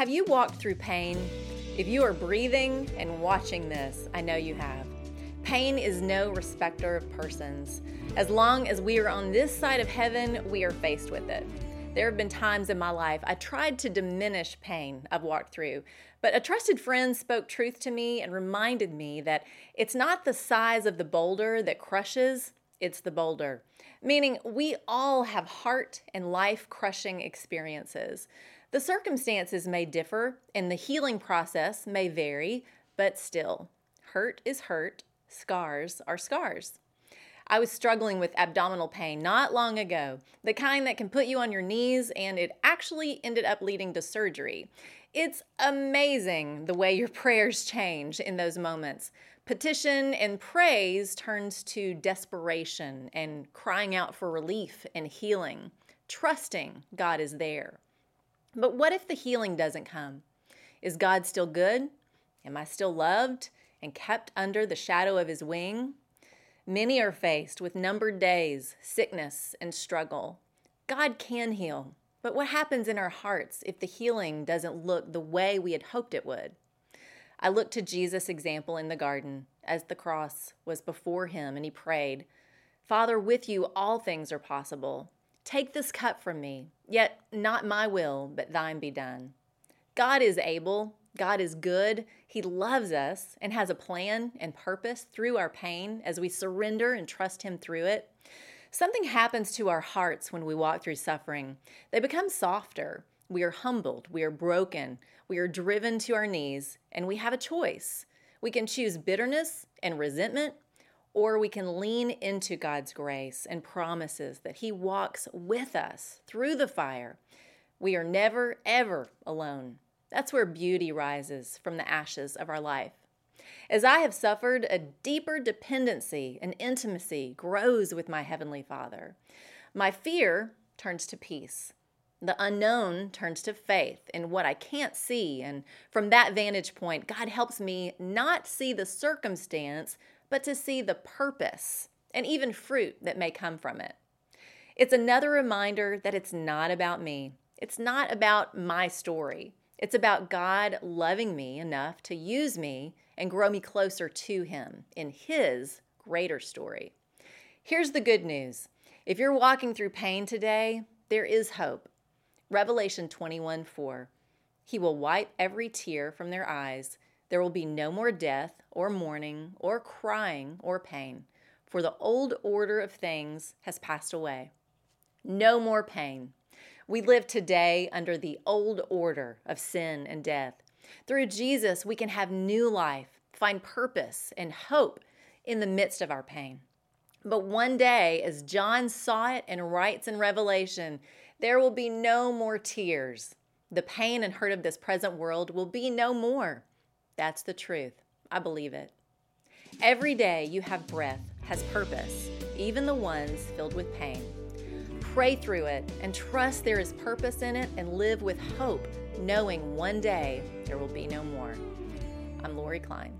Have you walked through pain? If you are breathing and watching this, I know you have. Pain is no respecter of persons. As long as we are on this side of heaven, we are faced with it. There have been times in my life I tried to diminish pain I've walked through, but a trusted friend spoke truth to me and reminded me that it's not the size of the boulder that crushes, it's the boulder. Meaning, we all have heart and life crushing experiences. The circumstances may differ and the healing process may vary, but still, hurt is hurt, scars are scars. I was struggling with abdominal pain not long ago, the kind that can put you on your knees, and it actually ended up leading to surgery. It's amazing the way your prayers change in those moments. Petition and praise turns to desperation and crying out for relief and healing, trusting God is there. But what if the healing doesn't come? Is God still good? Am I still loved and kept under the shadow of his wing? Many are faced with numbered days, sickness, and struggle. God can heal, but what happens in our hearts if the healing doesn't look the way we had hoped it would? I look to Jesus' example in the garden as the cross was before him and he prayed, Father, with you all things are possible. Take this cup from me, yet not my will, but thine be done. God is able, God is good, He loves us, and has a plan and purpose through our pain as we surrender and trust Him through it. Something happens to our hearts when we walk through suffering. They become softer. We are humbled. We are broken. We are driven to our knees, and we have a choice. We can choose bitterness and resentment, or we can lean into God's grace and promises that He walks with us through the fire. We are never, ever alone. That's where beauty rises from the ashes of our life. As I have suffered, a deeper dependency and intimacy grows with my Heavenly Father. My fear turns to peace. The unknown turns to faith in what I can't see. And from that vantage point, God helps me not see the circumstance, but to see the purpose and even fruit that may come from it. It's another reminder that it's not about me, it's not about my story. It's about God loving me enough to use me and grow me closer to Him in His greater story. Here's the good news if you're walking through pain today, there is hope. Revelation 21 4. He will wipe every tear from their eyes. There will be no more death, or mourning, or crying, or pain, for the old order of things has passed away. No more pain. We live today under the old order of sin and death. Through Jesus, we can have new life, find purpose and hope in the midst of our pain. But one day, as John saw it and writes in Revelation, there will be no more tears. The pain and hurt of this present world will be no more. That's the truth. I believe it. Every day you have breath has purpose, even the ones filled with pain. Pray through it and trust there is purpose in it and live with hope, knowing one day there will be no more. I'm Lori Klein.